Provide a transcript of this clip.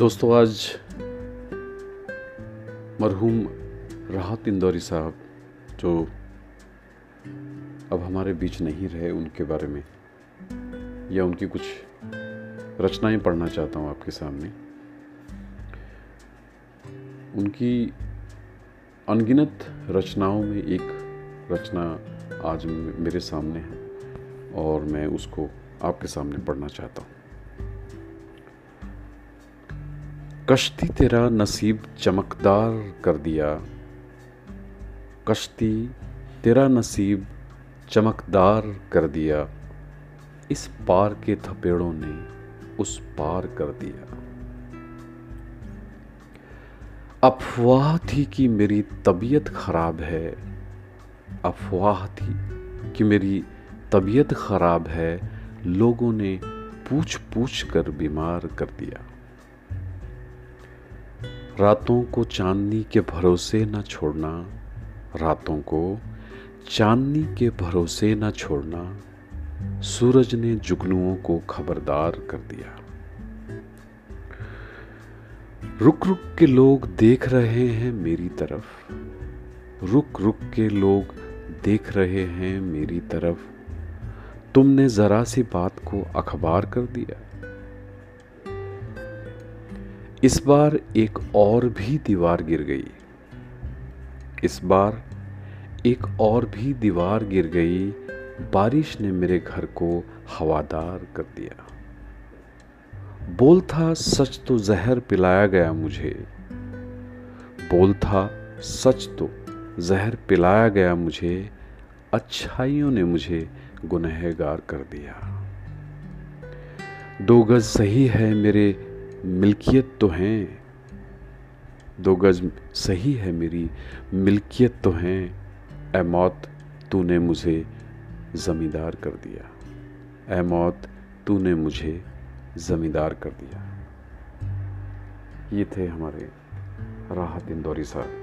दोस्तों, आज मरहूम राहत इंदौरी साहब, जो अब हमारे बीच नहीं रहे उनके बारे में, या उनकी कुछ रचनाएँ पढ़ना चाहता हूँ आपके सामने। उनकी अनगिनत रचनाओं में एक रचना आज मेरे सामने है, और मैं उसको आपके सामने पढ़ना चाहता हूँ। कश्ती तेरा नसीब चमकदार कर दिया। कश्ती तेरा नसीब चमकदार कर दिया। इस पार के थपेड़ों ने उस पार कर दिया। अफवाह थी कि मेरी तबीयत खराब है। अफवाह थी कि मेरी तबीयत खराब है। लोगों ने पूछ पूछ कर बीमार कर दिया। रातों को चांदनी के भरोसे न छोड़ना, रातों को चांदनी के भरोसे न छोड़ना, सूरज ने जुगनुओं को खबरदार कर दिया। रुक रुक के लोग देख रहे हैं मेरी तरफ़। रुक रुक के लोग देख रहे हैं मेरी तरफ़। तुमने जरा सी बात को अखबार कर दिया। इस बार एक और भी दीवार गिर गई। इस बार एक और भी दीवार गिर गई। बारिश ने मेरे घर को हवादार कर दिया। बोल था, सच तो जहर पिलाया गया मुझे। बोल था, सच तो जहर पिलाया गया मुझे। अच्छाइयों ने मुझे गुनहगार कर दिया। दो गज सही है मेरे मिल्कियत तो हैं। दो गज सही है मेरी, मिल्कियत तो हैं। ए मौत तूने मुझे ज़मींदार कर दिया। ए मौत तूने मुझे ज़मींदार कर दिया। ये थे हमारे राहत इंदौरी साहब।